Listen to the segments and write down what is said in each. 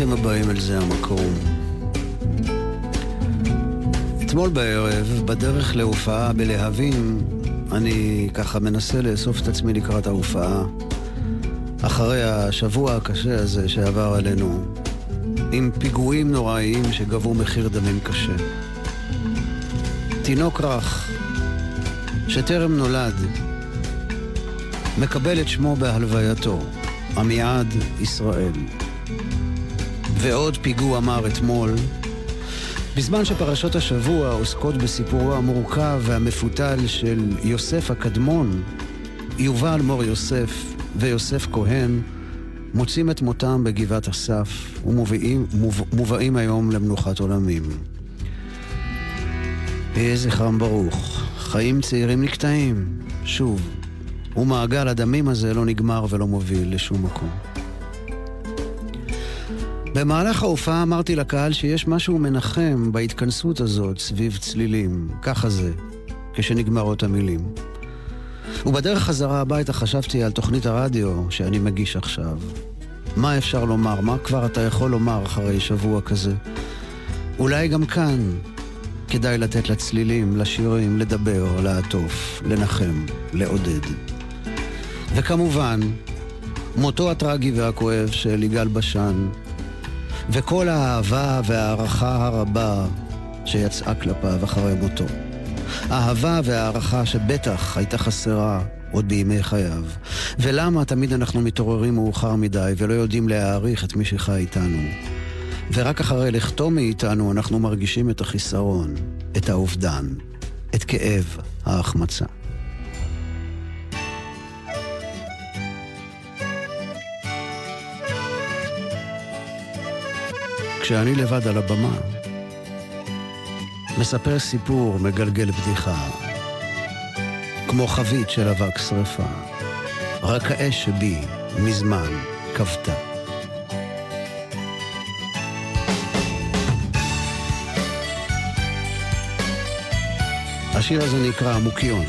ברוכים הבאים אל זה המקום. אתמול בערב, בדרך להופעה בלהבים, אני ככה מנסה לאסוף את עצמי לקראת ההופעה, אחרי השבוע הקשה הזה שעבר עלינו, עם פיגועים נוראיים שגבו מחיר דמים קשה. תינוק רך, שטרם נולד, מקבל את שמו בהלווייתו, עמיעד ישראל. ועוד פיגוע מר אתמול, בזמן שפרשות השבוע עוסקות בסיפורו המורכב והמפותל של יוסף הקדמון, יובל מור יוסף ויוסף כהן מוצאים את מותם בגבעת אסף ומובאים מובאים היום למנוחת עולמים. יהי זכרם ברוך, חיים צעירים נקטעים, שוב, ומעגל הדמים הזה לא נגמר ולא מוביל לשום מקום. במהלך ההופעה אמרתי לקהל שיש משהו מנחם בהתכנסות הזאת סביב צלילים. ככה זה, כשנגמרות המילים. ובדרך חזרה הביתה חשבתי על תוכנית הרדיו שאני מגיש עכשיו. מה אפשר לומר? מה כבר אתה יכול לומר אחרי שבוע כזה? אולי גם כאן כדאי לתת לצלילים, לשירים, לדבר, לעטוף, לנחם, לעודד. וכמובן, מותו הטרגי והכואב של יגאל בשן, וכל האהבה וההערכה הרבה שיצאה כלפיו אחרי מותו. אהבה והערכה שבטח הייתה חסרה עוד בימי חייו. ולמה תמיד אנחנו מתעוררים מאוחר מדי ולא יודעים להעריך את מי שחי איתנו? ורק אחרי לכתו מאיתנו אנחנו מרגישים את החיסרון, את האובדן, את כאב ההחמצה. כשאני לבד על הבמה, מספר סיפור, מגלגל בדיחה, כמו חבית של אבק שרפה, רק האש שבי מזמן כבתה. השיר הזה נקרא מוקיון.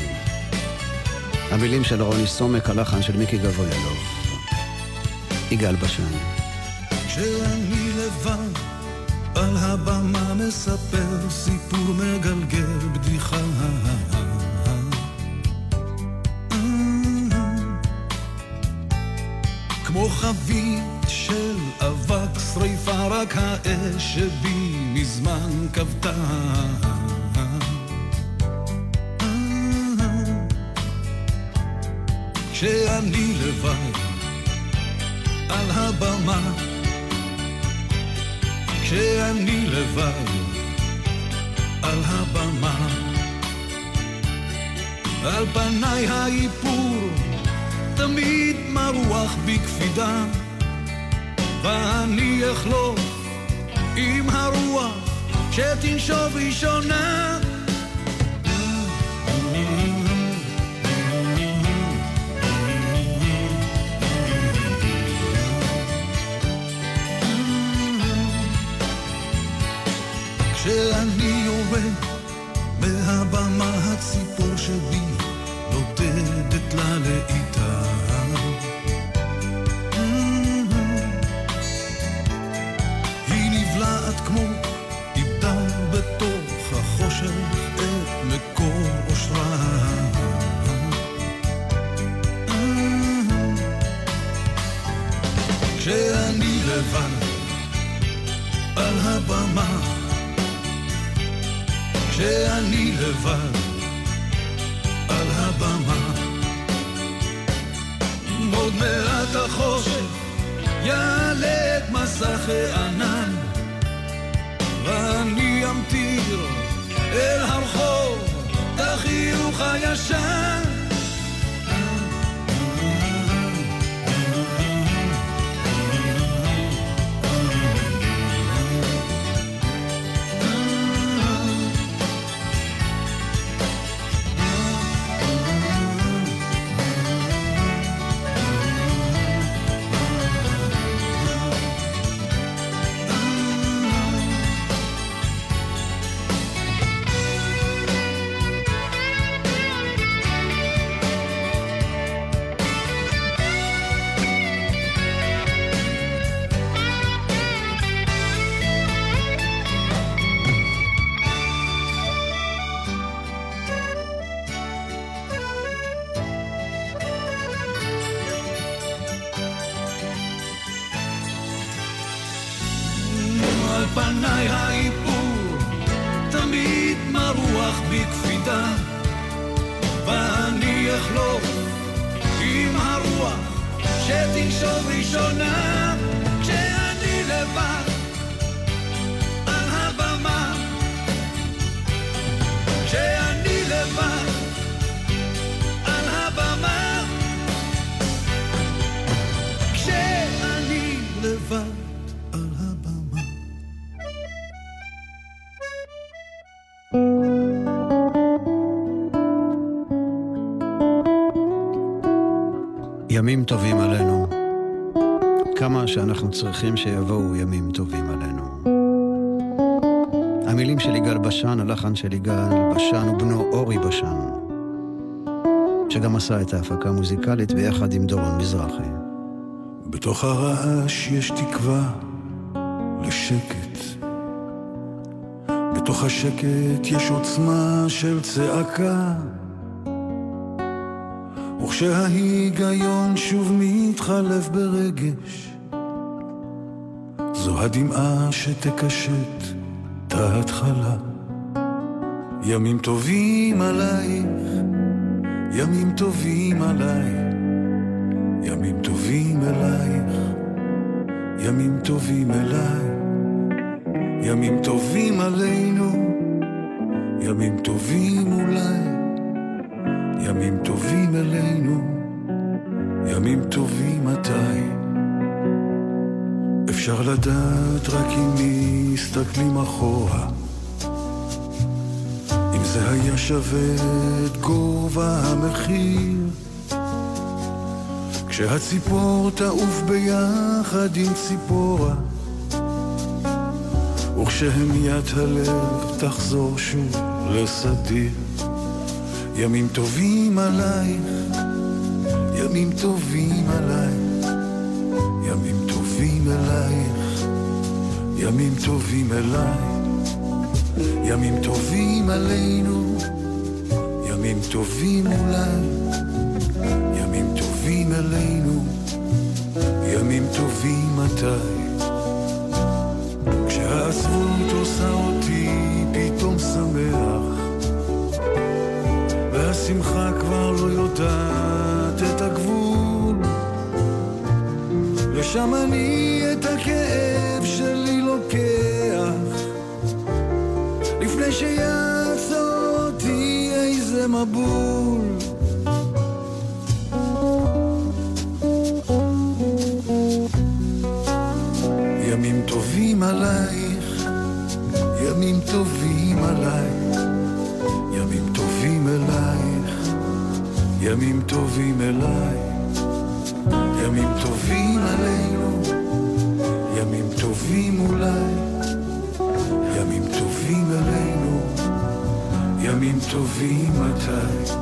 המילים של רוני סומק, הלחן של מיקי גבריאלוב. יגאל בשן. מספר סיפור מגלגל בדיחה. כמו חבית של אבק שריפה, רק האש שבי מזמן כבתה. כשאני לבד על הבמה כשאני לבד על הבמה. על פניי האיפור תמיד מרוח בקפידה, ואני אחלוף עם הרוח שתנשוב ראשונה. כשאני יורד מהבמה הציפור שבי נודדת לה לאיתה. כשאני לבד על הבמה. עוד מעט החושך יעלה את מסך הענן, ואני אמטיר אל הרחוב את החיוך הישן. שאנחנו צריכים שיבואו ימים טובים עלינו. המילים של יגאל בשן, הלחן של יגאל בשן ובנו אורי בשן, שגם עשה את ההפקה המוזיקלית ביחד עם דורון מזרחי. בתוך הרעש יש תקווה לשקט. בתוך השקט יש עוצמה של צעקה. וכשההיגיון שוב מתחלף ברגש, זו הדמעה שתקשט את ההתחלה. ימים טובים עלייך, ימים טובים עליי, ימים טובים אלייך, ימים טובים אליי, ימים טובים עלינו, ימים טובים אולי. ימים טובים אלינו, ימים טובים מתי. אפשר לדעת רק אם מסתכלים אחורה, אם זה היה שווה את גובה המחיר. כשהציפור תעוף ביחד עם ציפורה, וכשהמיית הלב תחזור שוב לסדיר. ימים טובים עלייך, ימים טובים עליי, ימים טובים אלייך, ימים טובים אליי, ימים טובים עלינו, ימים טובים אולי, ימים טובים אלינו, ימים טובים מתי. כשהעצבות עושה אותי פתאום שמח והשמחה כבר לא יודעת לשם אני את הכאב שלי לוקח, לפני שיעצור אותי איזה מבול. ימים טובים עלייך, ימים טובים עליי, ימים טובים אלייך, ימים טובים אליי, ימים טובים עלינו, ימים טובים אולי, ימים טובים אלינו, ימים טובים מתי,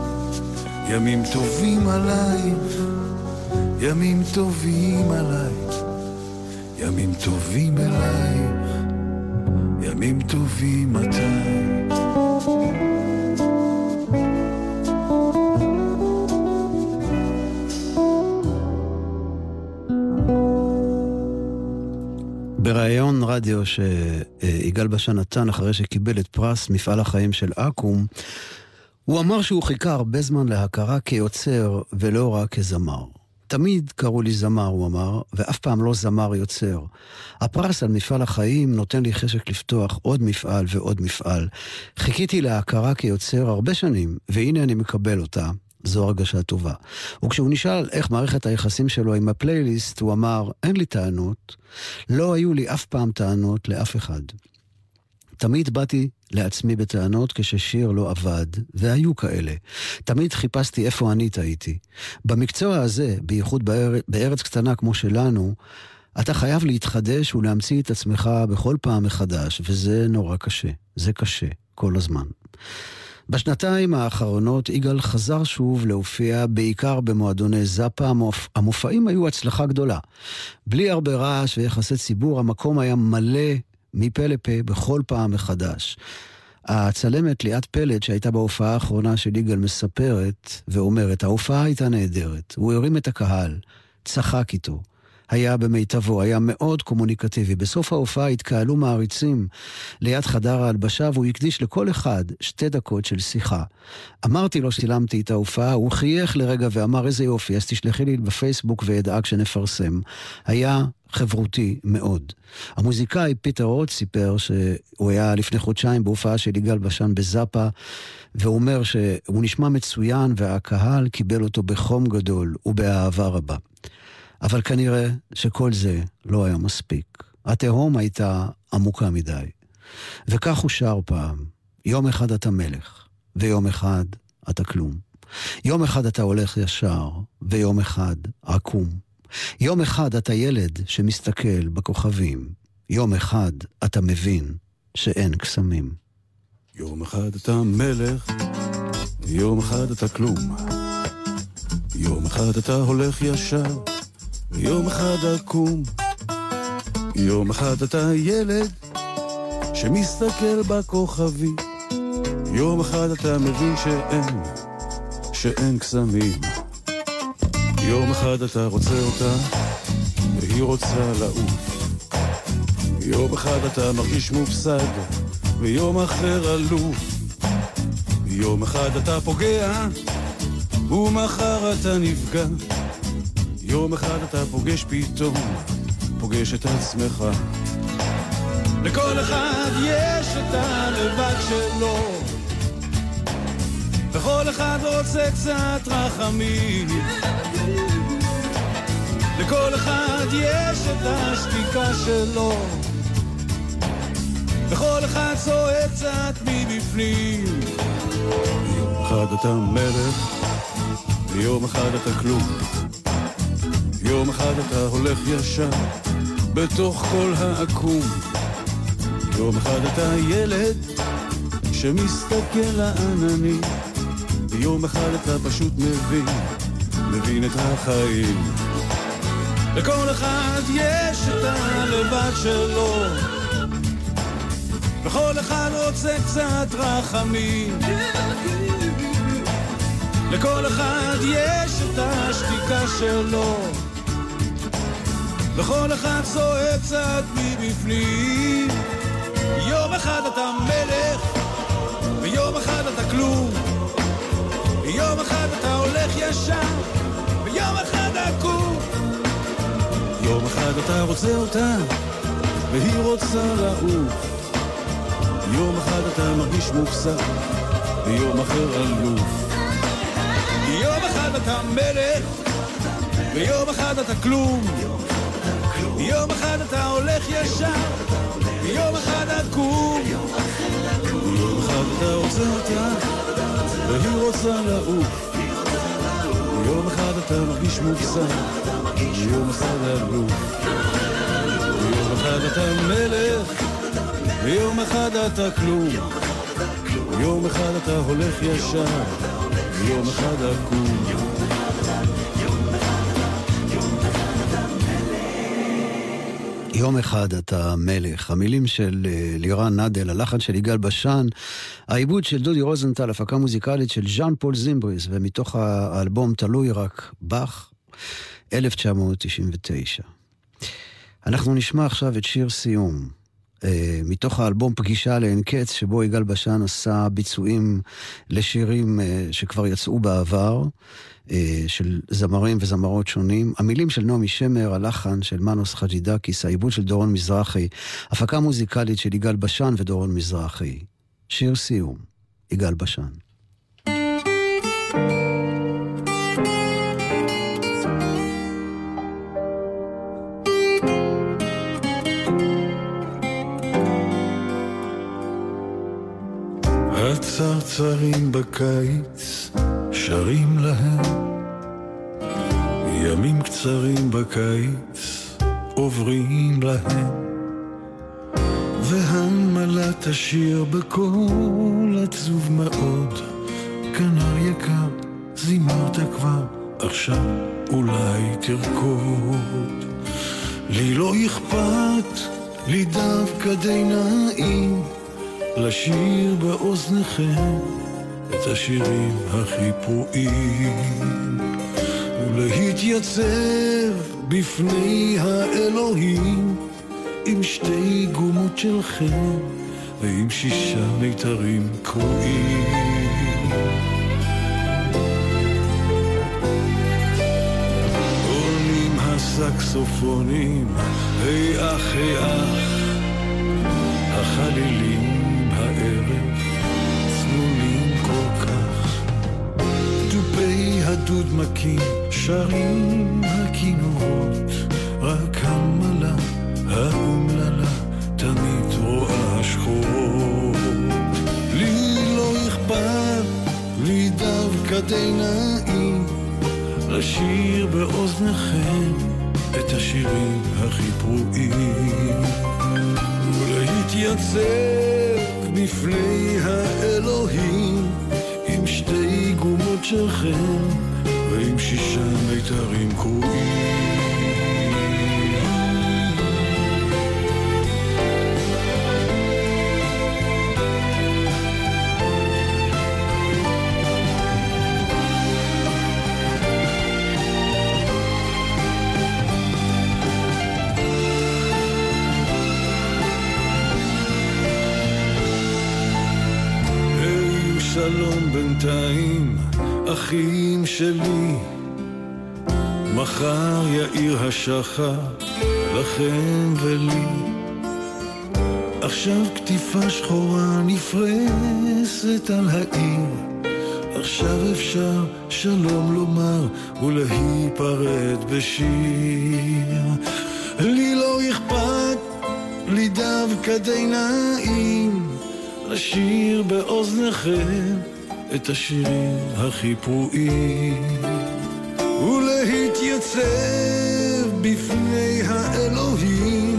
ימים טובים עלייך, ימים טובים עליי, ימים טובים אלייך, ימים טובים מתי. בריאיון רדיו שיגאל בשן נתן אחרי שקיבל את פרס מפעל החיים של אקו"ם, הוא אמר שהוא חיכה הרבה זמן להכרה כיוצר ולא רק כזמר. תמיד קראו לי זמר, הוא אמר, ואף פעם לא זמר יוצר. הפרס על מפעל החיים נותן לי חשק לפתוח עוד מפעל ועוד מפעל. חיכיתי להכרה כיוצר הרבה שנים, והנה אני מקבל אותה. זו הרגשה טובה. וכשהוא נשאל איך מערכת היחסים שלו עם הפלייליסט, הוא אמר, אין לי טענות. לא היו לי אף פעם טענות לאף אחד. תמיד באתי לעצמי בטענות כששיר לא עבד, והיו כאלה. תמיד חיפשתי איפה אני טעיתי. במקצוע הזה, בייחוד בארץ, בארץ קטנה כמו שלנו, אתה חייב להתחדש ולהמציא את עצמך בכל פעם מחדש, וזה נורא קשה. זה קשה, כל הזמן. בשנתיים האחרונות יגאל חזר שוב להופיע בעיקר במועדוני זאפה, המופ... המופעים היו הצלחה גדולה. בלי הרבה רעש ויחסי ציבור, המקום היה מלא מפה לפה בכל פעם מחדש. הצלמת ליאת פלד, שהייתה בהופעה האחרונה של יגאל, מספרת ואומרת, ההופעה הייתה נהדרת. הוא הרים את הקהל, צחק איתו. היה במיטבו, היה מאוד קומוניקטיבי. בסוף ההופעה התקהלו מעריצים ליד חדר ההלבשה, והוא הקדיש לכל אחד שתי דקות של שיחה. אמרתי לו שצילמתי את ההופעה, הוא חייך לרגע ואמר, איזה יופי, אז תשלחי לי בפייסבוק ואדאג שנפרסם. היה חברותי מאוד. המוזיקאי פיטר רוט סיפר שהוא היה לפני חודשיים בהופעה של יגאל בשן בזאפה, והוא אומר שהוא נשמע מצוין והקהל קיבל אותו בחום גדול ובאהבה רבה. אבל כנראה שכל זה לא היה מספיק. התהום הייתה עמוקה מדי. וכך הוא שר פעם, יום אחד אתה מלך, ויום אחד אתה כלום. יום אחד אתה הולך ישר, ויום אחד עקום. יום אחד אתה ילד שמסתכל בכוכבים. יום אחד אתה מבין שאין קסמים. יום אחד אתה מלך, יום אחד אתה כלום. יום אחד אתה הולך ישר, יום אחד עקום. יום אחד אתה ילד שמסתכל בכוכבים. יום אחד אתה מבין שאין, שאין קסמים. יום אחד אתה רוצה אותה, והיא רוצה לעוף. יום אחד אתה מרגיש מופסד, ויום אחר עלוב. יום אחד אתה פוגע, ומחר אתה נפגע. יום אחד אתה פוגש פתאום, פוגש את עצמך. לכל אחד יש את הלבד שלו, וכל אחד רוצה קצת רחמים. לכל אחד יש את השתיקה שלו, וכל אחד צועק קצת מבפנים. יום אחד אתה מלך, ויום אחד אתה כלום. יום אחד אתה הולך ישר, בתוך כל העקום. יום אחד אתה ילד שמסתכל לעננים, ויום אחד אתה פשוט מבין, מבין את החיים. לכל אחד יש את הלבד שלו, וכל אחד רוצה קצת רחמים. לכל אחד יש את השתיקה שלו, וכל אחד צועק קצת מבפנים. יום אחד אתה מלך, ויום אחד אתה כלום. יום אחד אתה הולך ישר, ויום אחד עקום. יום אחד אתה רוצה אותה, והיא רוצה לעוף. יום אחד אתה מרגיש מופסק, ויום אחר עלוב. יום אחד אתה מלך, ויום אחד אתה כלום. יום אחד אתה הולך ישר, ויום אחד עקום. יום אחד אתה רוצה אותה, והיא רוצה לעוף. יום אחד אתה מרגיש מופסק, ויום אחד עלוב. יום אחד אתה מלך, ויום אחד אתה כלום. יום אחד אתה הולך ישר, ויום אחד עקום. יום אחד אתה מלך. המילים של אה, לירן נדל, הלחן של יגאל בשן, העיבוד של דודי רוזנטל, הפקה מוזיקלית של ז'אן פול זימבריס, ומתוך האלבום תלוי רק באך, 1999. אנחנו נשמע עכשיו את שיר סיום, מתוך האלבום פגישה לאין קץ, שבו יגאל בשן עשה ביצועים לשירים אה, שכבר יצאו בעבר. אה, של זמרים וזמרות שונים. המילים של נעמי שמר, הלחן של מנוס חג'ידקיס, העיבוד של דורון מזרחי, הפקה מוזיקלית של יגאל בשן ודורון מזרחי. שיר סיום, יגאל בשן. הצרצרים בקיץ שרים להם. ימים קצרים בקיץ עוברים להם. והנמלה תשיר בקול עצוב מאוד כנר יקר, זימרת כבר, עכשיו אולי תרקוד. לי לא אכפת, לי דווקא די נעים לשיר באוזניכם את השירים הכי פרועים ולהתייצב בפני האלוהים עם שתי גומות של חן ועם שישה מיתרים קרועים. עונים הסקסופונים, היי אח, אח, החלילים דובי הדוד מכים, שרים הכינורות, רק המלה האומללה תמיד רואה שחורות. לי לא אכפת, לי דווקא די נעים, לשיר באוזניכם את השירים הכי פרועים. ולהתייצב בפני האלוהים שתי גומות של חן ועם שישה מיתרים קרועים. בינתיים, אחים שלי. מחר יאיר השחר לכם ולי. עכשיו כתיפה שחורה נפרסת על העיר. עכשיו אפשר שלום לומר ולהיפרד בשיר. לי לא אכפת, לי דווקא די נעים. לשיר באוזניכם את השירים הכי פרועים ולהתייצב בפני האלוהים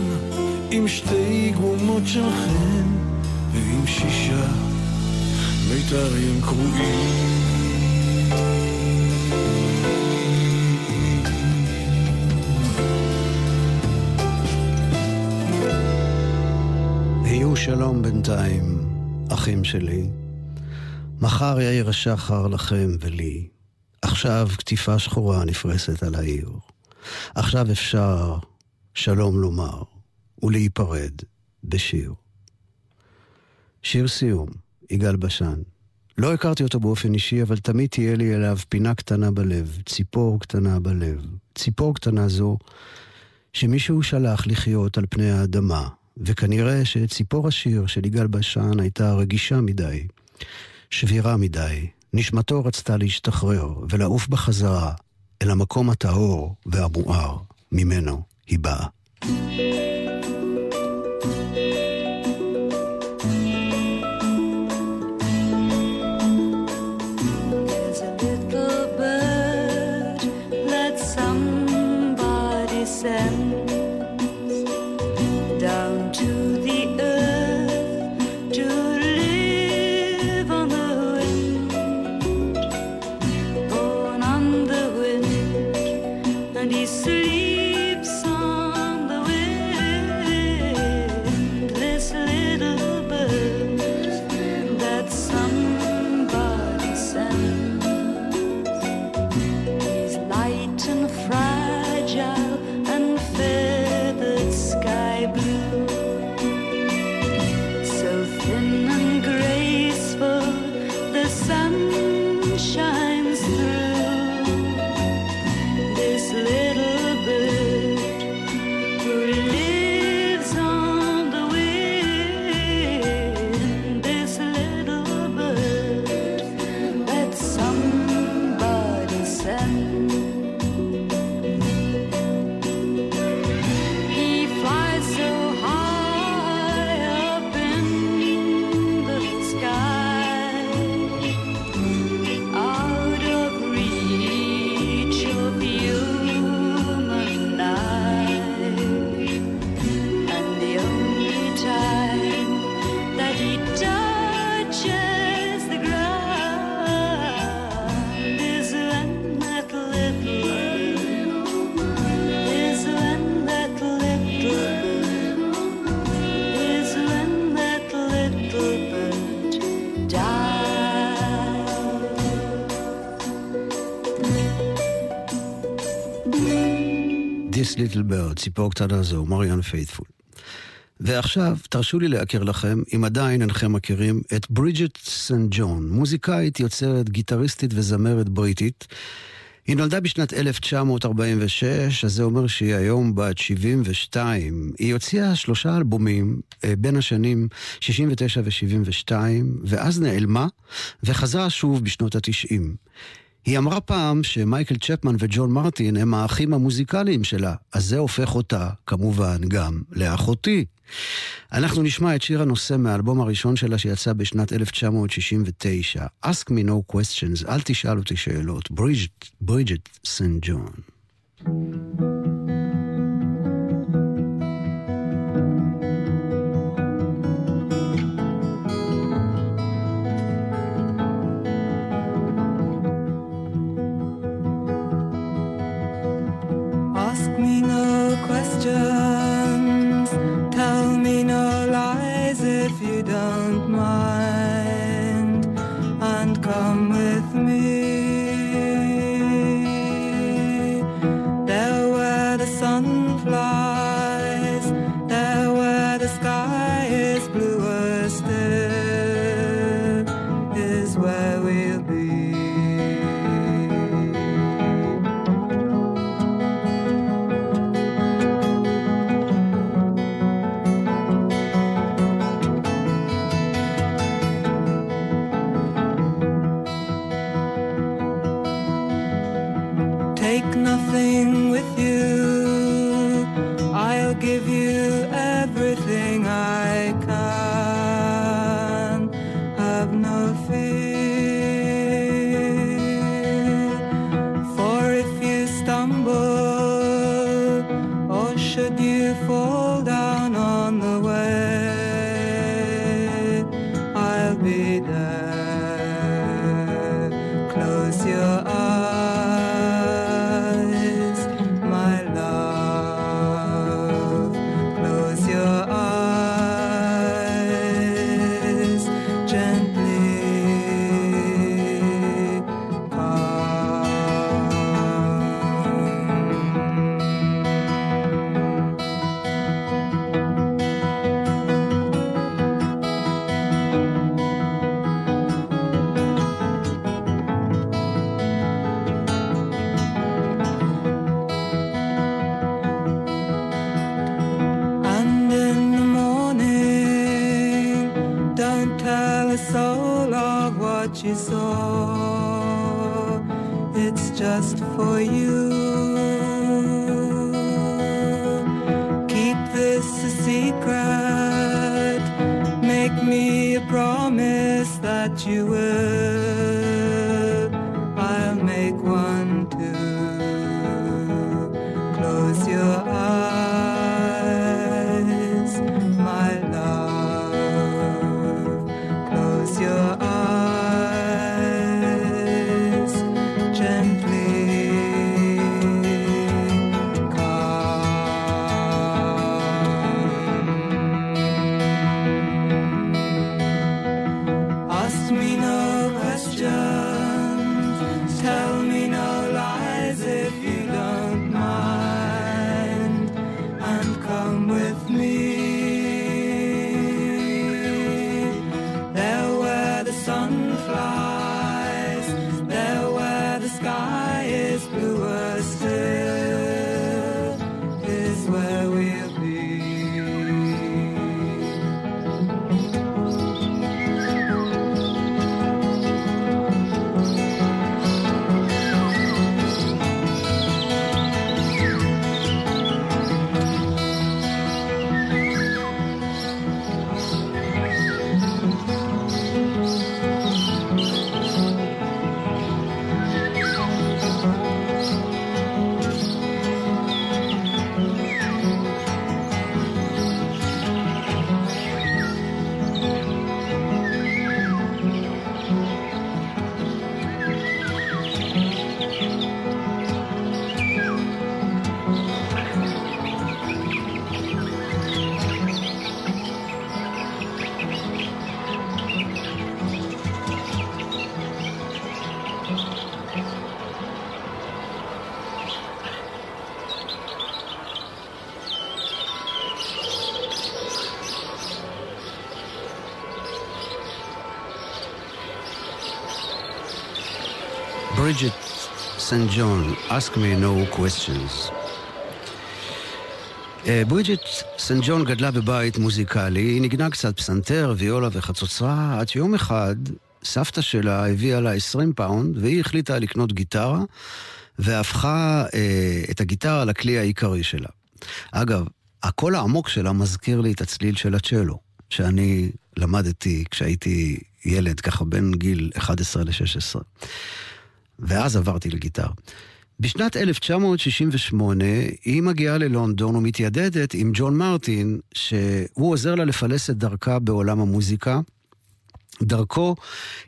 עם שתי גומות של חן ועם שישה מיתרים קרועים היו שלום בינתיים. אחים שלי. מחר יאיר השחר לכם ולי. עכשיו כתיפה שחורה נפרסת על העיר. עכשיו אפשר שלום לומר ולהיפרד בשיר. שיר סיום, יגאל בשן. לא הכרתי אותו באופן אישי, אבל תמיד תהיה לי אליו פינה קטנה בלב, ציפור קטנה בלב. ציפור קטנה זו שמישהו שלח לחיות על פני האדמה, וכנראה שציפור השיר של יגאל בשן הייתה רגישה מדי, שבירה מדי. נשמתו רצתה להשתחרר ולעוף בחזרה אל המקום הטהור והמואר ממנו היא באה. ציפור קטנה זו, מריאן פייתפול. ועכשיו, תרשו לי להכיר לכם, אם עדיין אינכם מכירים, את ברידג'ט סן ג'ון, מוזיקאית, יוצרת, גיטריסטית וזמרת בריטית. היא נולדה בשנת 1946, אז זה אומר שהיא היום בת 72. היא הוציאה שלושה אלבומים אה, בין השנים 69 ו-72, ואז נעלמה, וחזרה שוב בשנות ה-90. היא אמרה פעם שמייקל צ'פמן וג'ון מרטין הם האחים המוזיקליים שלה, אז זה הופך אותה, כמובן, גם לאחותי. אנחנו נשמע את שיר הנושא מהאלבום הראשון שלה שיצא בשנת 1969, Ask me no questions, אל תשאל אותי שאלות, ברידג'ט סן ג'ון. סנט ג'ון, Ask me no questions. אה, ברידג'ט סנט ג'ון גדלה בבית מוזיקלי, היא ניגנה קצת פסנתר, ויולה וחצוצרה, עד שיום אחד סבתא שלה הביאה לה 20 פאונד, והיא החליטה לקנות גיטרה, והפכה אה, את הגיטרה לכלי העיקרי שלה. אגב, הקול העמוק שלה מזכיר לי את הצליל של הצ'לו, שאני למדתי כשהייתי ילד, ככה בין גיל 11 ל-16. ואז עברתי לגיטרה. בשנת 1968 היא מגיעה ללונדון ומתיידדת עם ג'ון מרטין, שהוא עוזר לה לפלס את דרכה בעולם המוזיקה. דרכו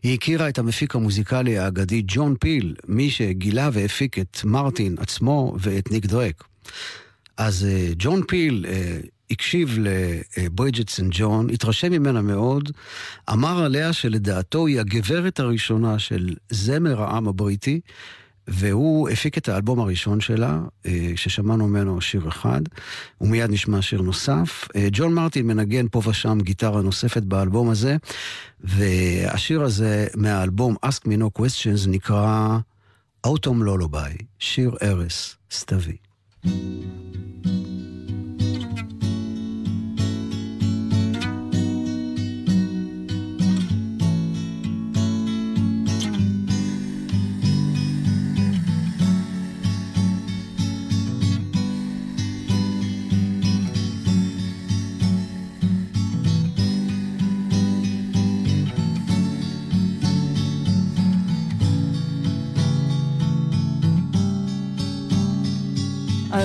היא הכירה את המפיק המוזיקלי האגדי ג'ון פיל, מי שגילה והפיק את מרטין עצמו ואת ניק דרק. אז uh, ג'ון פיל uh, הקשיב לברידג'ט סן ג'ון, התרשם ממנה מאוד, אמר עליה שלדעתו היא הגברת הראשונה של זמר העם הבריטי, והוא הפיק את האלבום הראשון שלה, אה, ששמענו ממנו שיר אחד, ומיד נשמע שיר נוסף. אה, ג'ון מרטין מנגן פה ושם גיטרה נוספת באלבום הזה, והשיר הזה מהאלבום Ask Me No Questions נקרא Autumn Lullaby, שיר ארס, סתווי.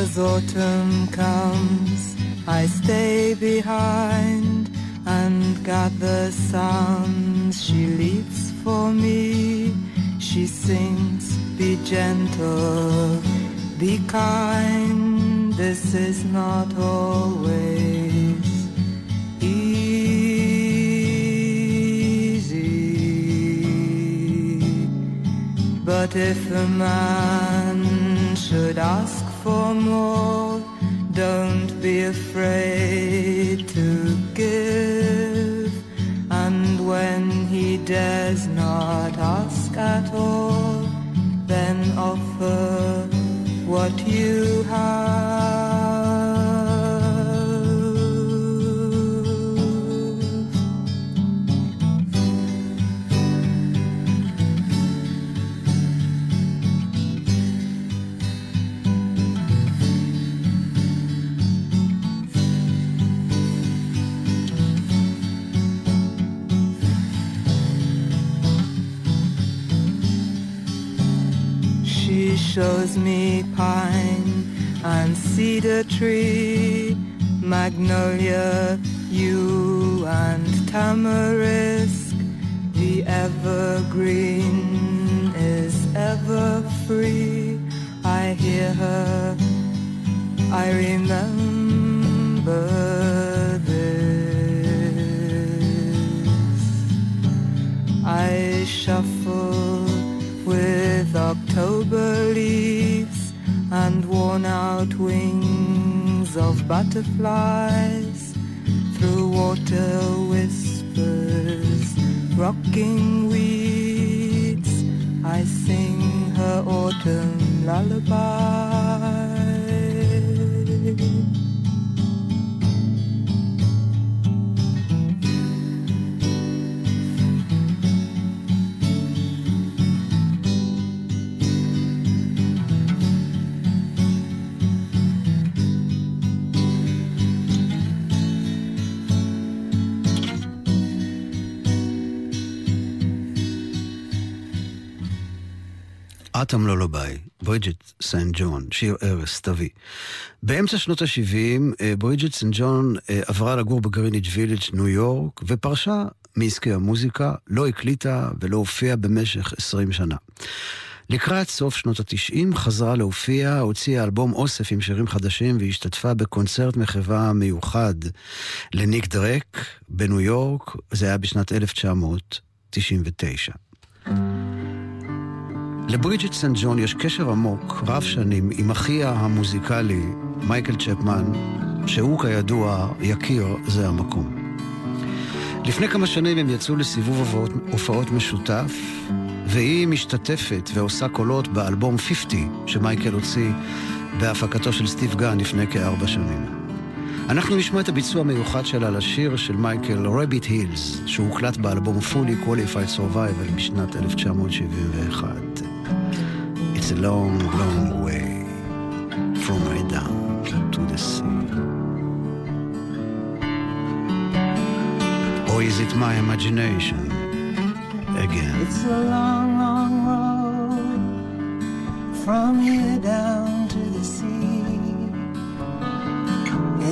As autumn comes, I stay behind and gather sounds she leaves for me. She sings, Be gentle, be kind. This is not always easy. But if a man should ask for more. Don't be afraid to give. And when he dares not ask at all, then offer what you shows me pine and cedar tree, magnolia, yew and tamarisk. The evergreen is ever free. I hear her, I remember October leaves and worn out wings of butterflies through water whispers, rocking weeds. I sing her autumn lullaby. Autumn Lullaby, ברידג'ט סן ג'ון, שיר ערש סתווי. באמצע שנות ה-70, ברידג'ט סן ג'ון עברה לגור בגריניג' וילג' ניו יורק, ופרשה מעסקי המוזיקה, לא הקליטה ולא הופיעה במשך 20 שנה. לקראת סוף שנות ה-90 חזרה להופיע, הוציאה אלבום אוסף עם שירים חדשים והשתתפה בקונצרט מחווה מיוחד לניק דרק בניו יורק, זה היה בשנת 1999. לברידג'ט סנט ג'ון יש קשר עמוק, רב שנים, עם אחיה המוזיקלי, מייקל צ'פמן, שהוא כידוע יקיר זה המקום. לפני כמה שנים הם יצאו לסיבוב הופעות משותף, והיא משתתפת ועושה קולות באלבום 50 שמייקל הוציא בהפקתו של סטיב גן לפני כארבע שנים. אנחנו נשמע את הביצוע המיוחד שלה לשיר של מייקל, רביט הילס, שהוקלט באלבום Fully Qualified Survival בשנת 1971. It's a long, long way from my down to the sea. Or is it my imagination again? It's a long, long road from here down to the sea.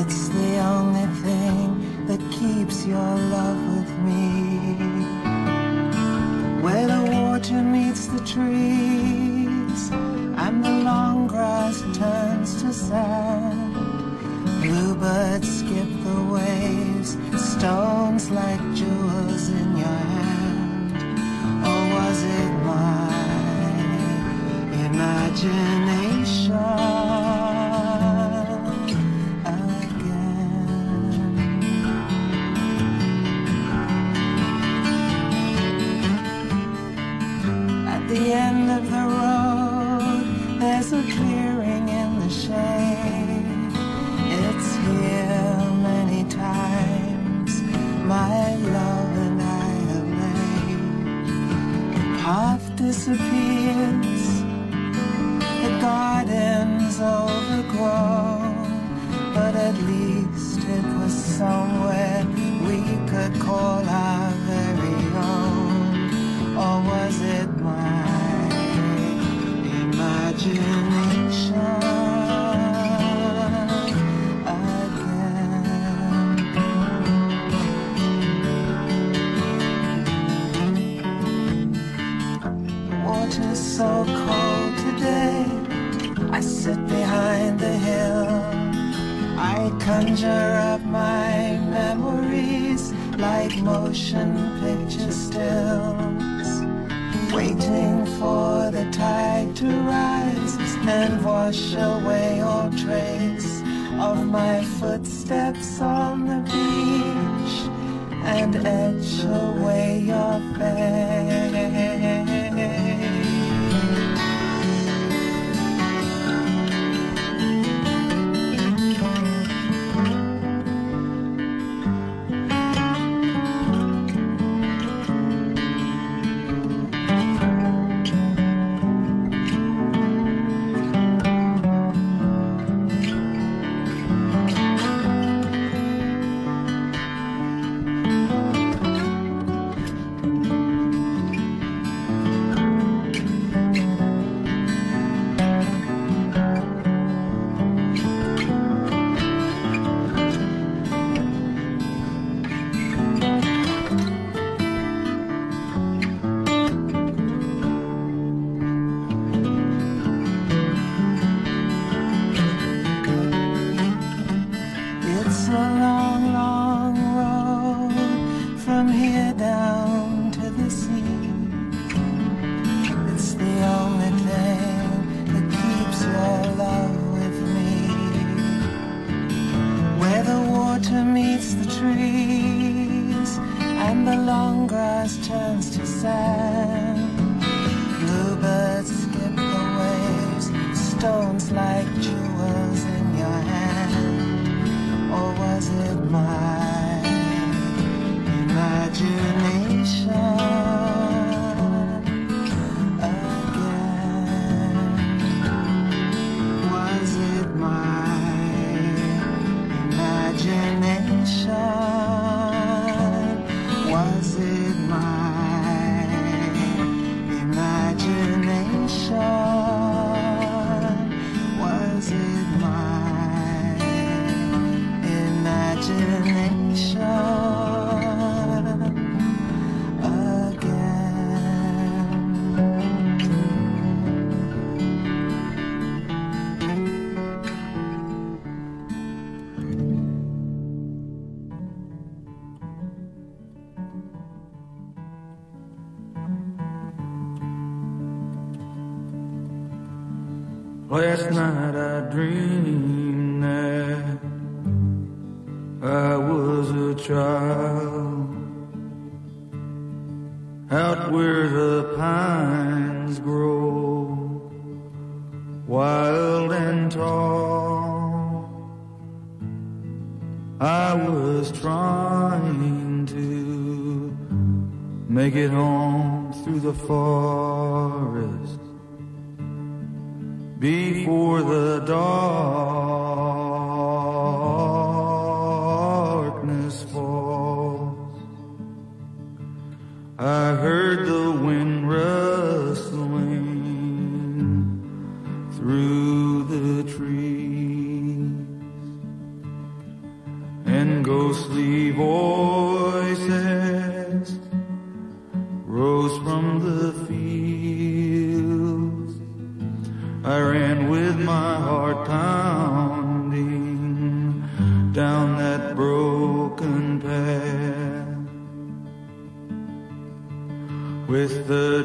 It's the only thing that keeps your love with me. Where the water meets the trees sand. Bluebirds skip the waves, stones like jewels in your hand. Or was it my imagination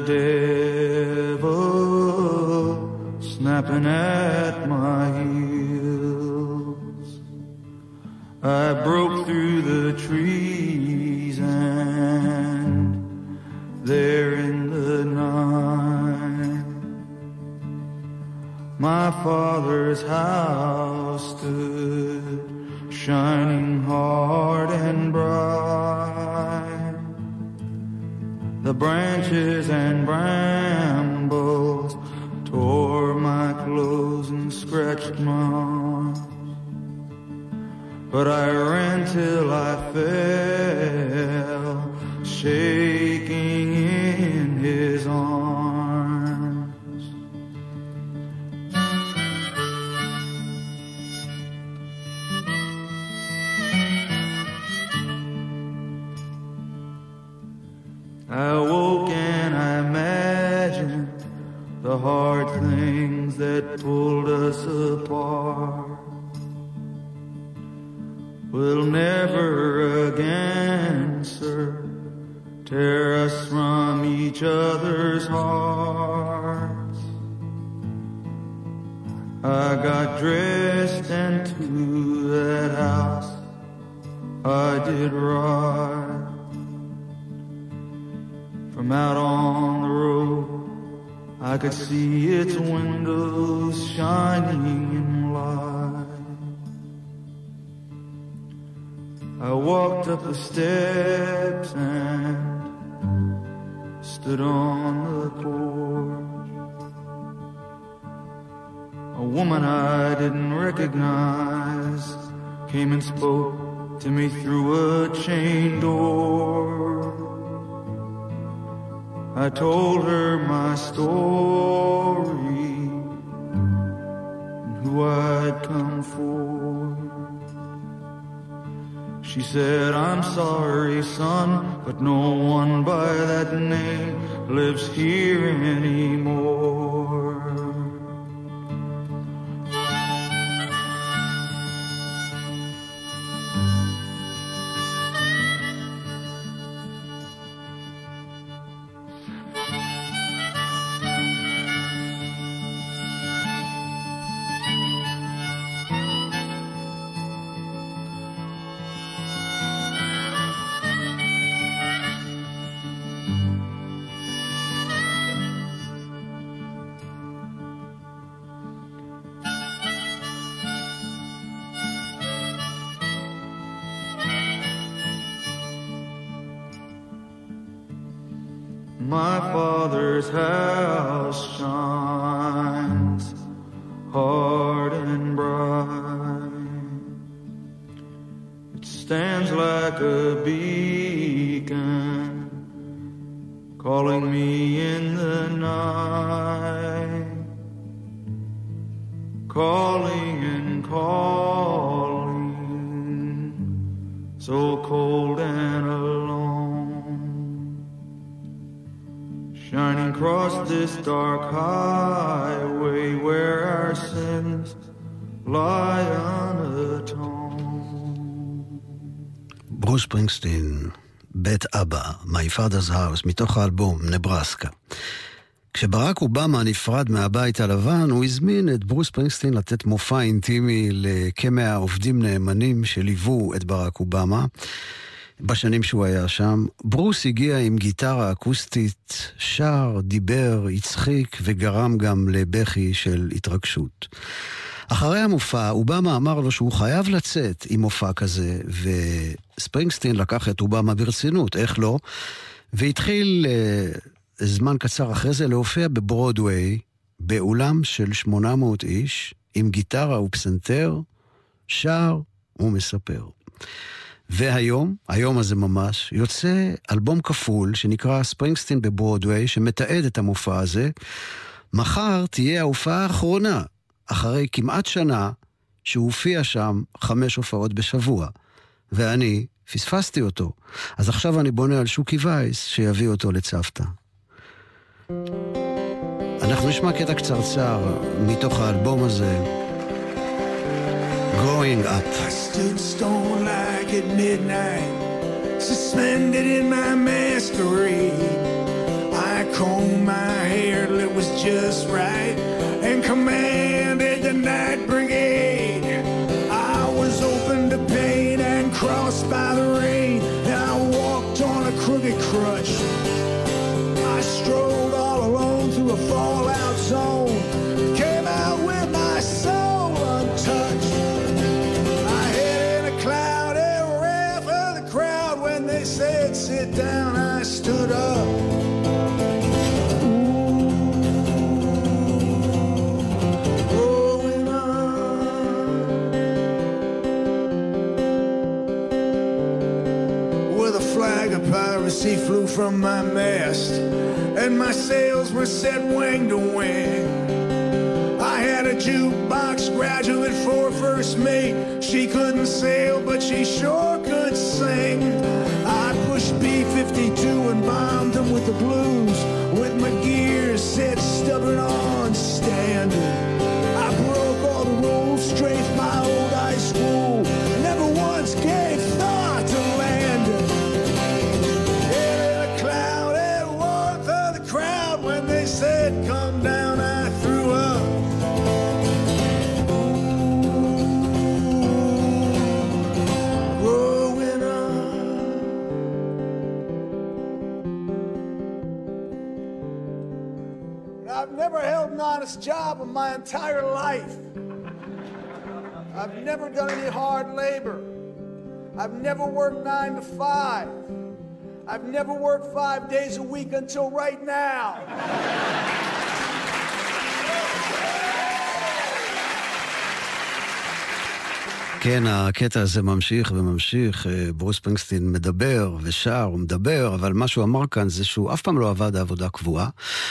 devil snapping at my heels. I broke through the trees and there in the night, my father's house stood shining hard and bright. The branches and brambles tore my clothes and scratched my arms. But I ran till I fell, shaking apart will never again, sir, tear us from each other's hearts. I got dressed and to that house I did ride. From out on I could see its windows shining in light. I walked up the steps and stood on the porch. A woman I didn't recognize came and spoke to me through a chain door. I told her my story and who I'd come for. She said, I'm sorry, son, but no one by that name lives here anymore. This dark highway where our sins lie unatoned. ברוס פרינגסטין, בית אבא, My Father's House, מתוך האלבום נברסקה. כשברק אובמה נפרד מהבית הלבן, הוא הזמין את ברוס פרינגסטין לתת מופע אינטימי לכמאה עובדים נאמנים שליוו את ברק אובמה. בשנים שהוא היה שם. ברוס הגיע עם גיטרה אקוסטית, שר, דיבר, הצחיק וגרם גם לבכי של התרגשות. אחרי המופע, אובמה אמר לו שהוא חייב לצאת עם מופע כזה, וספרינגסטין לקח את אובמה ברצינות, איך לא? והתחיל אה, זמן קצר אחרי זה להופיע בברודוויי, באולם של 800 איש, עם גיטרה ופסנתר, שר ומספר. והיום, היום הזה ממש, יוצא אלבום כפול שנקרא ספרינגסטין בברודוויי, שמתעד את המופע הזה. מחר תהיה ההופעה האחרונה, אחרי כמעט שנה, שהוא הופיע שם חמש הופעות בשבוע. ואני פספסתי אותו. אז עכשיו אני בונה על שוקי וייס שיביא אותו לצוותא. אנחנו נשמע קטע קצרצר מתוך האלבום הזה. Growing up. I stood stone like at midnight, suspended in my masquerade. I combed my hair till it was just right and commanded the night brigade. From my mast, and my sails were set wing to wing. I had a jukebox graduate for first mate. She couldn't sail, but she sure could sing. I pushed B-52 and bombed them with the blues, with my gears set stubborn on standard. Entire life. I've never done any hard labor. I've never worked nine to five. I've never worked five days a week until right now. כן, הקטע הזה ממשיך וממשיך. אה, ברוס פרינגסטין מדבר ושר ומדבר, אבל מה שהוא אמר כאן זה שהוא אף פעם לא עבד עבודה קבועה,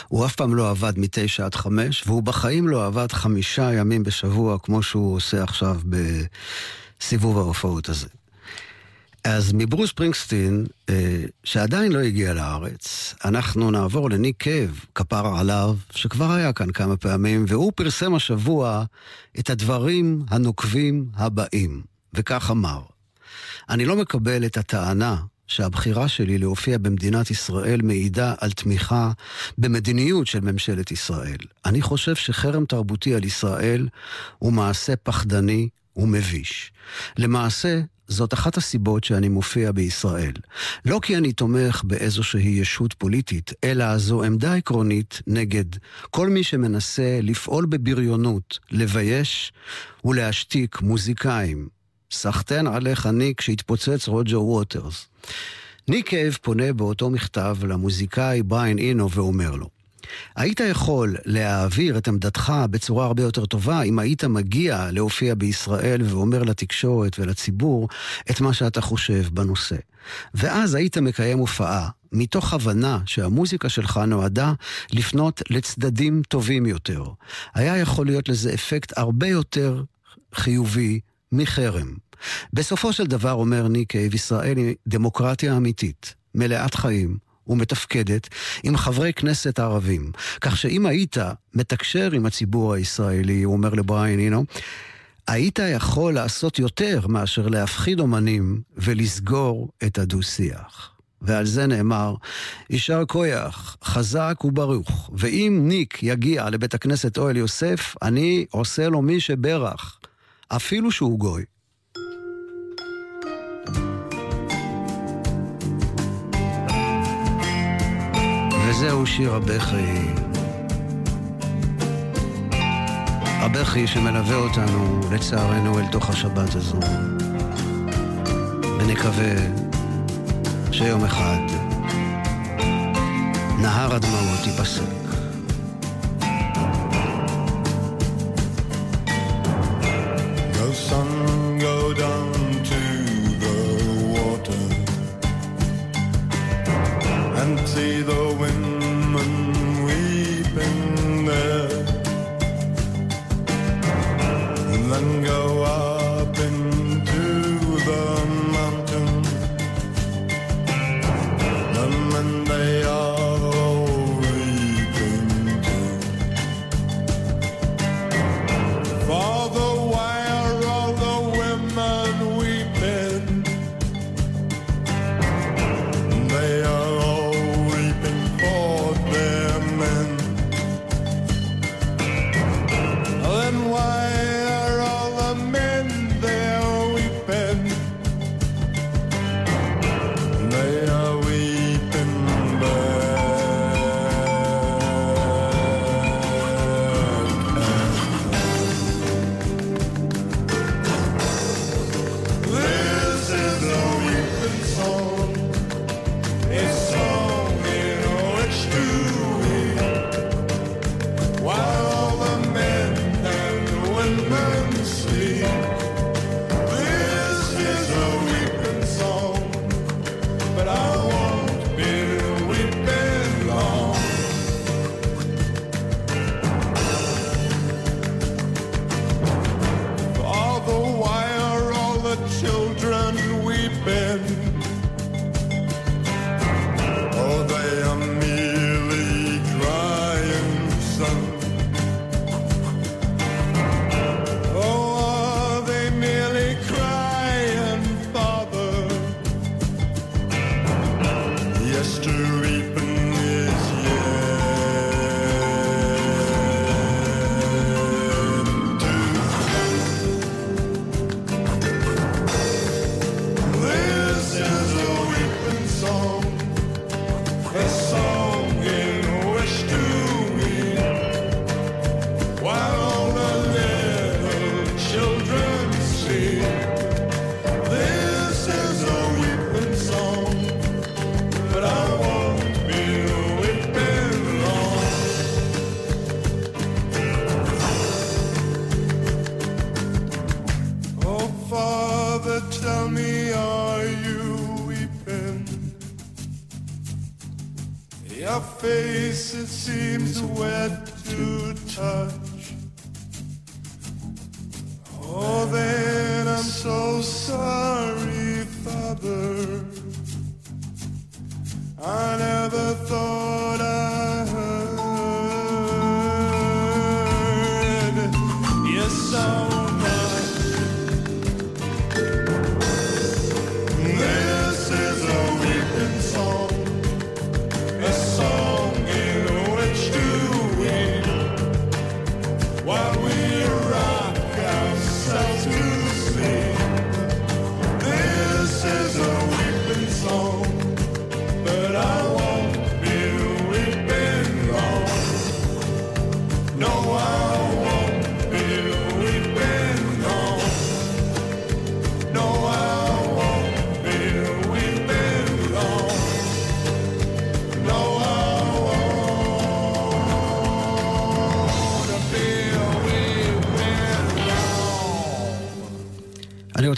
הוא אף פעם לא עבד מתשע עד חמש, והוא בחיים לא עבד חמישה ימים בשבוע, כמו שהוא עושה עכשיו בסיבוב ההופעות הזה. אז מברוס פרינגסטין, אה, שעדיין לא הגיע לארץ, אנחנו נעבור לניק קייב, כפרה עליו, שכבר היה כאן כמה פעמים, והוא פרסם השבוע את הדברים הנוקבים הבאים, וכך אמר: אני לא מקבל את הטענה שהבחירה שלי להופיע במדינת ישראל מעידה על תמיכה במדיניות של ממשלת ישראל. אני חושב שחרם תרבותי על ישראל הוא מעשה פחדני ומביש. למעשה, זאת אחת הסיבות שאני מופיע בישראל. לא כי אני תומך באיזושהי ישות פוליטית, אלא זו עמדה עקרונית נגד כל מי שמנסה לפעול בבריונות, לבייש ולהשתיק מוזיקאים. סחטיין עליך ניק שיתפוצץ רוג'ר ווטרס. ניק קייב פונה באותו מכתב למוזיקאי בריין אינו ואומר לו, היית יכול להעביר את עמדתך בצורה הרבה יותר טובה אם היית מגיע להופיע בישראל ואומר לתקשורת ולציבור את מה שאתה חושב בנושא. ואז היית מקיים הופעה מתוך הבנה שהמוזיקה שלך נועדה לפנות לצדדים טובים יותר. היה יכול להיות לזה אפקט הרבה יותר חיובי מחרם. בסופו של דבר, אומר ניקייב, ישראל היא דמוקרטיה אמיתית, מלאת חיים, ומתפקדת עם חברי כנסת ערבים. כך שאם היית מתקשר עם הציבור הישראלי, הוא אומר לבריין אינו, היית יכול לעשות יותר מאשר להפחיד אומנים ולסגור את הדו-שיח. ועל זה נאמר, יישר כוח, חזק וברוך, ואם ניק יגיע לבית הכנסת אוהל יוסף, אני עושה לו מי שברך, אפילו שהוא גוי. זהו שיר הבכי. הבכי שמלווה אותנו, לצערנו, אל תוך השבת הזו. ונקווה שיום אחד נהר הדמעות ייפסק. Some swear.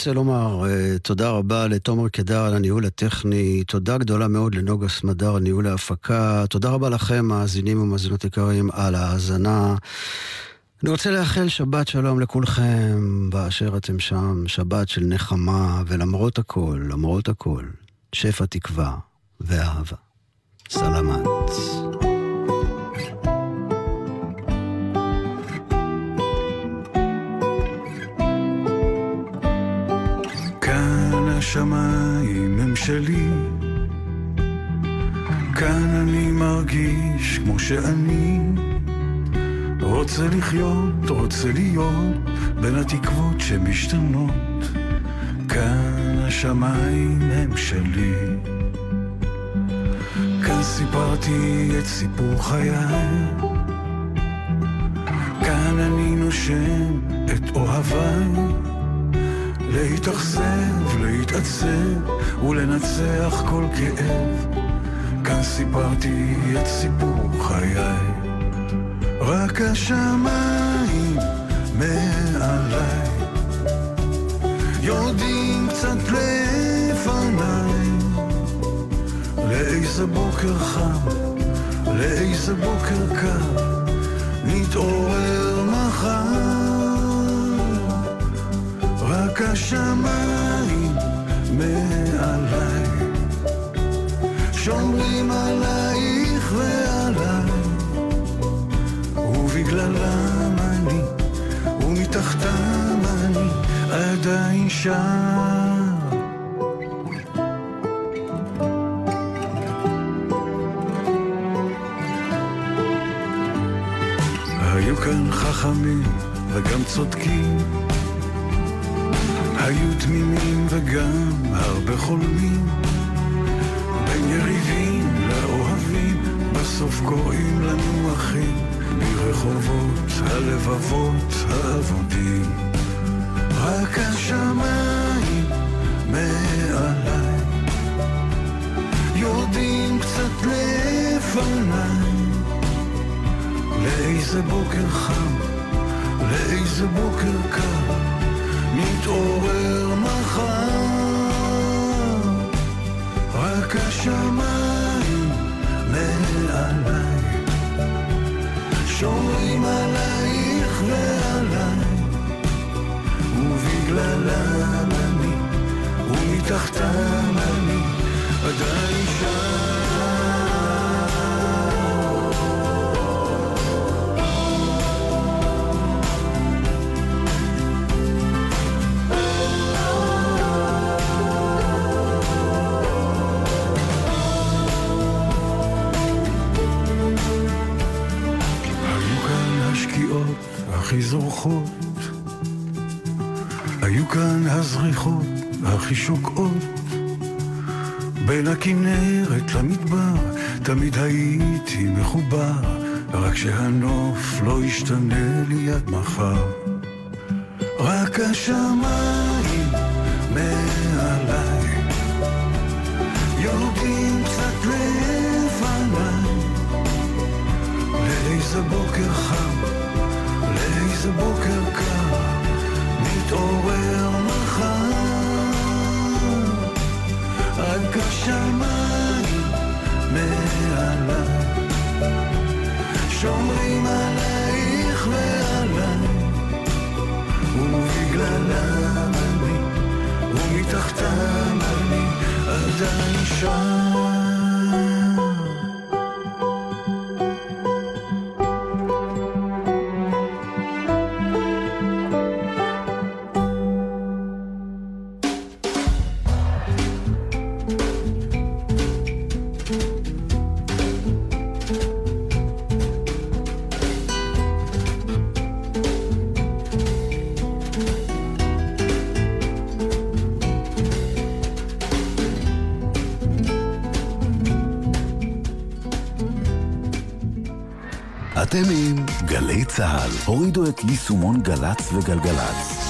רוצה לומר אה, תודה רבה לתומר קדר על הניהול הטכני, תודה גדולה מאוד לנוגה סמדר על ניהול ההפקה, תודה רבה לכם, מאזינים ומאזינות יקרים, על ההאזנה. אני רוצה לאחל שבת שלום לכולכם באשר אתם שם, שבת של נחמה, ולמרות הכל, למרות הכל, שפע תקווה ואהבה. סלמת. השמיים הם שלי. כאן אני מרגיש כמו שאני רוצה לחיות, רוצה להיות בין התקוות שמשתנות. כאן השמיים הם שלי. כאן סיפרתי את סיפור חיי. כאן אני נושם את אוהביי. להתאכזב, להתעצב ולנצח כל כאב. כאן סיפרתי את סיפור חיי, רק השמיים מעליי. יורדים קצת לפניי. לאיזה בוקר חם, לאיזה בוקר קר. נתעורר מחר רק השמיים מעליי. שומרים עלייך ועליי. ובגללם אני ומתחתם אני עדיין שם. היו כאן חכמים וגם צודקים היו תמימים וגם הרבה חולמים. בין יריבים לאוהבים בסוף קוראים לנו אחים מרחובות הלבבות האבודים. רק השמיים מעליי יורדים קצת לפניי. לאיזה בוקר חם, לאיזה בוקר קר, נתעורר מחר. רק השמיים מעליי, שומרים עלייך ועליי, בין הכנרת למדבר תמיד הייתי מחובר, רק שהנוף לא ישתנה לי עד מחר. רק השמיים מעליי יורדים קצת לפניי לאיזה בוקר חם, לאיזה בוקר קר, נתעורר מחר. רק השמיים מעליי, שומרים עלייך ועליי, ובגללם אני, ומתחתם אני עדיין שם. אתם עם גלי צה"ל. הורידו את יישומון גל"צ וגלגלצ.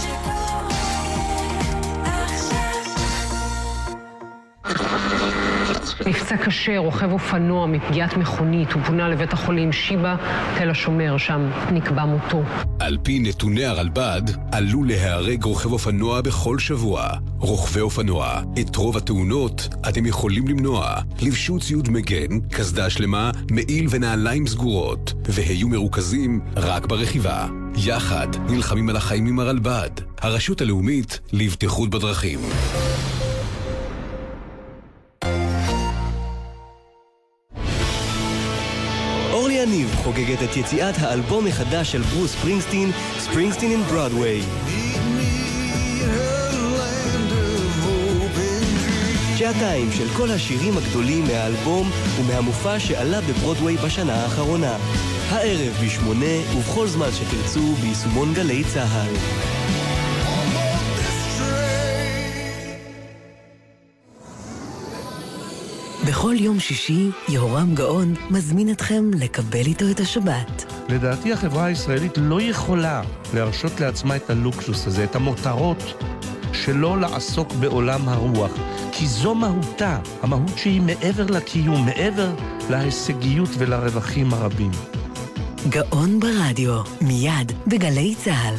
קשה, רוכב אופנוע מפגיעת מכונית, הוא פונה לבית החולים שיבא, תל השומר, שם נקבע מותו. על פי נתוני הרלב"ד, עלול להיהרג רוכב אופנוע בכל שבוע. רוכבי אופנוע, את רוב התאונות אתם יכולים למנוע. לבשו ציוד מגן, קסדה שלמה, מעיל ונעליים סגורות, והיו מרוכזים רק ברכיבה. יחד נלחמים על החיים עם הרלב"ד, הרשות הלאומית לבטיחות בדרכים. חוגגת את יציאת האלבום החדש של ברוס ספרינגסטין, ספרינגסטין אין ברודוויי. שעתיים של כל השירים הגדולים מהאלבום ומהמופע שעלה בברודוויי בשנה האחרונה. הערב בשמונה ובכל זמן שתרצו ביישומון גלי צה"ל. בכל יום שישי, יהורם גאון מזמין אתכם לקבל איתו את השבת. לדעתי החברה הישראלית לא יכולה להרשות לעצמה את הלוקסוס הזה, את המותרות, שלא לעסוק בעולם הרוח. כי זו מהותה, המהות שהיא מעבר לקיום, מעבר להישגיות ולרווחים הרבים. גאון ברדיו, מיד בגלי צה"ל.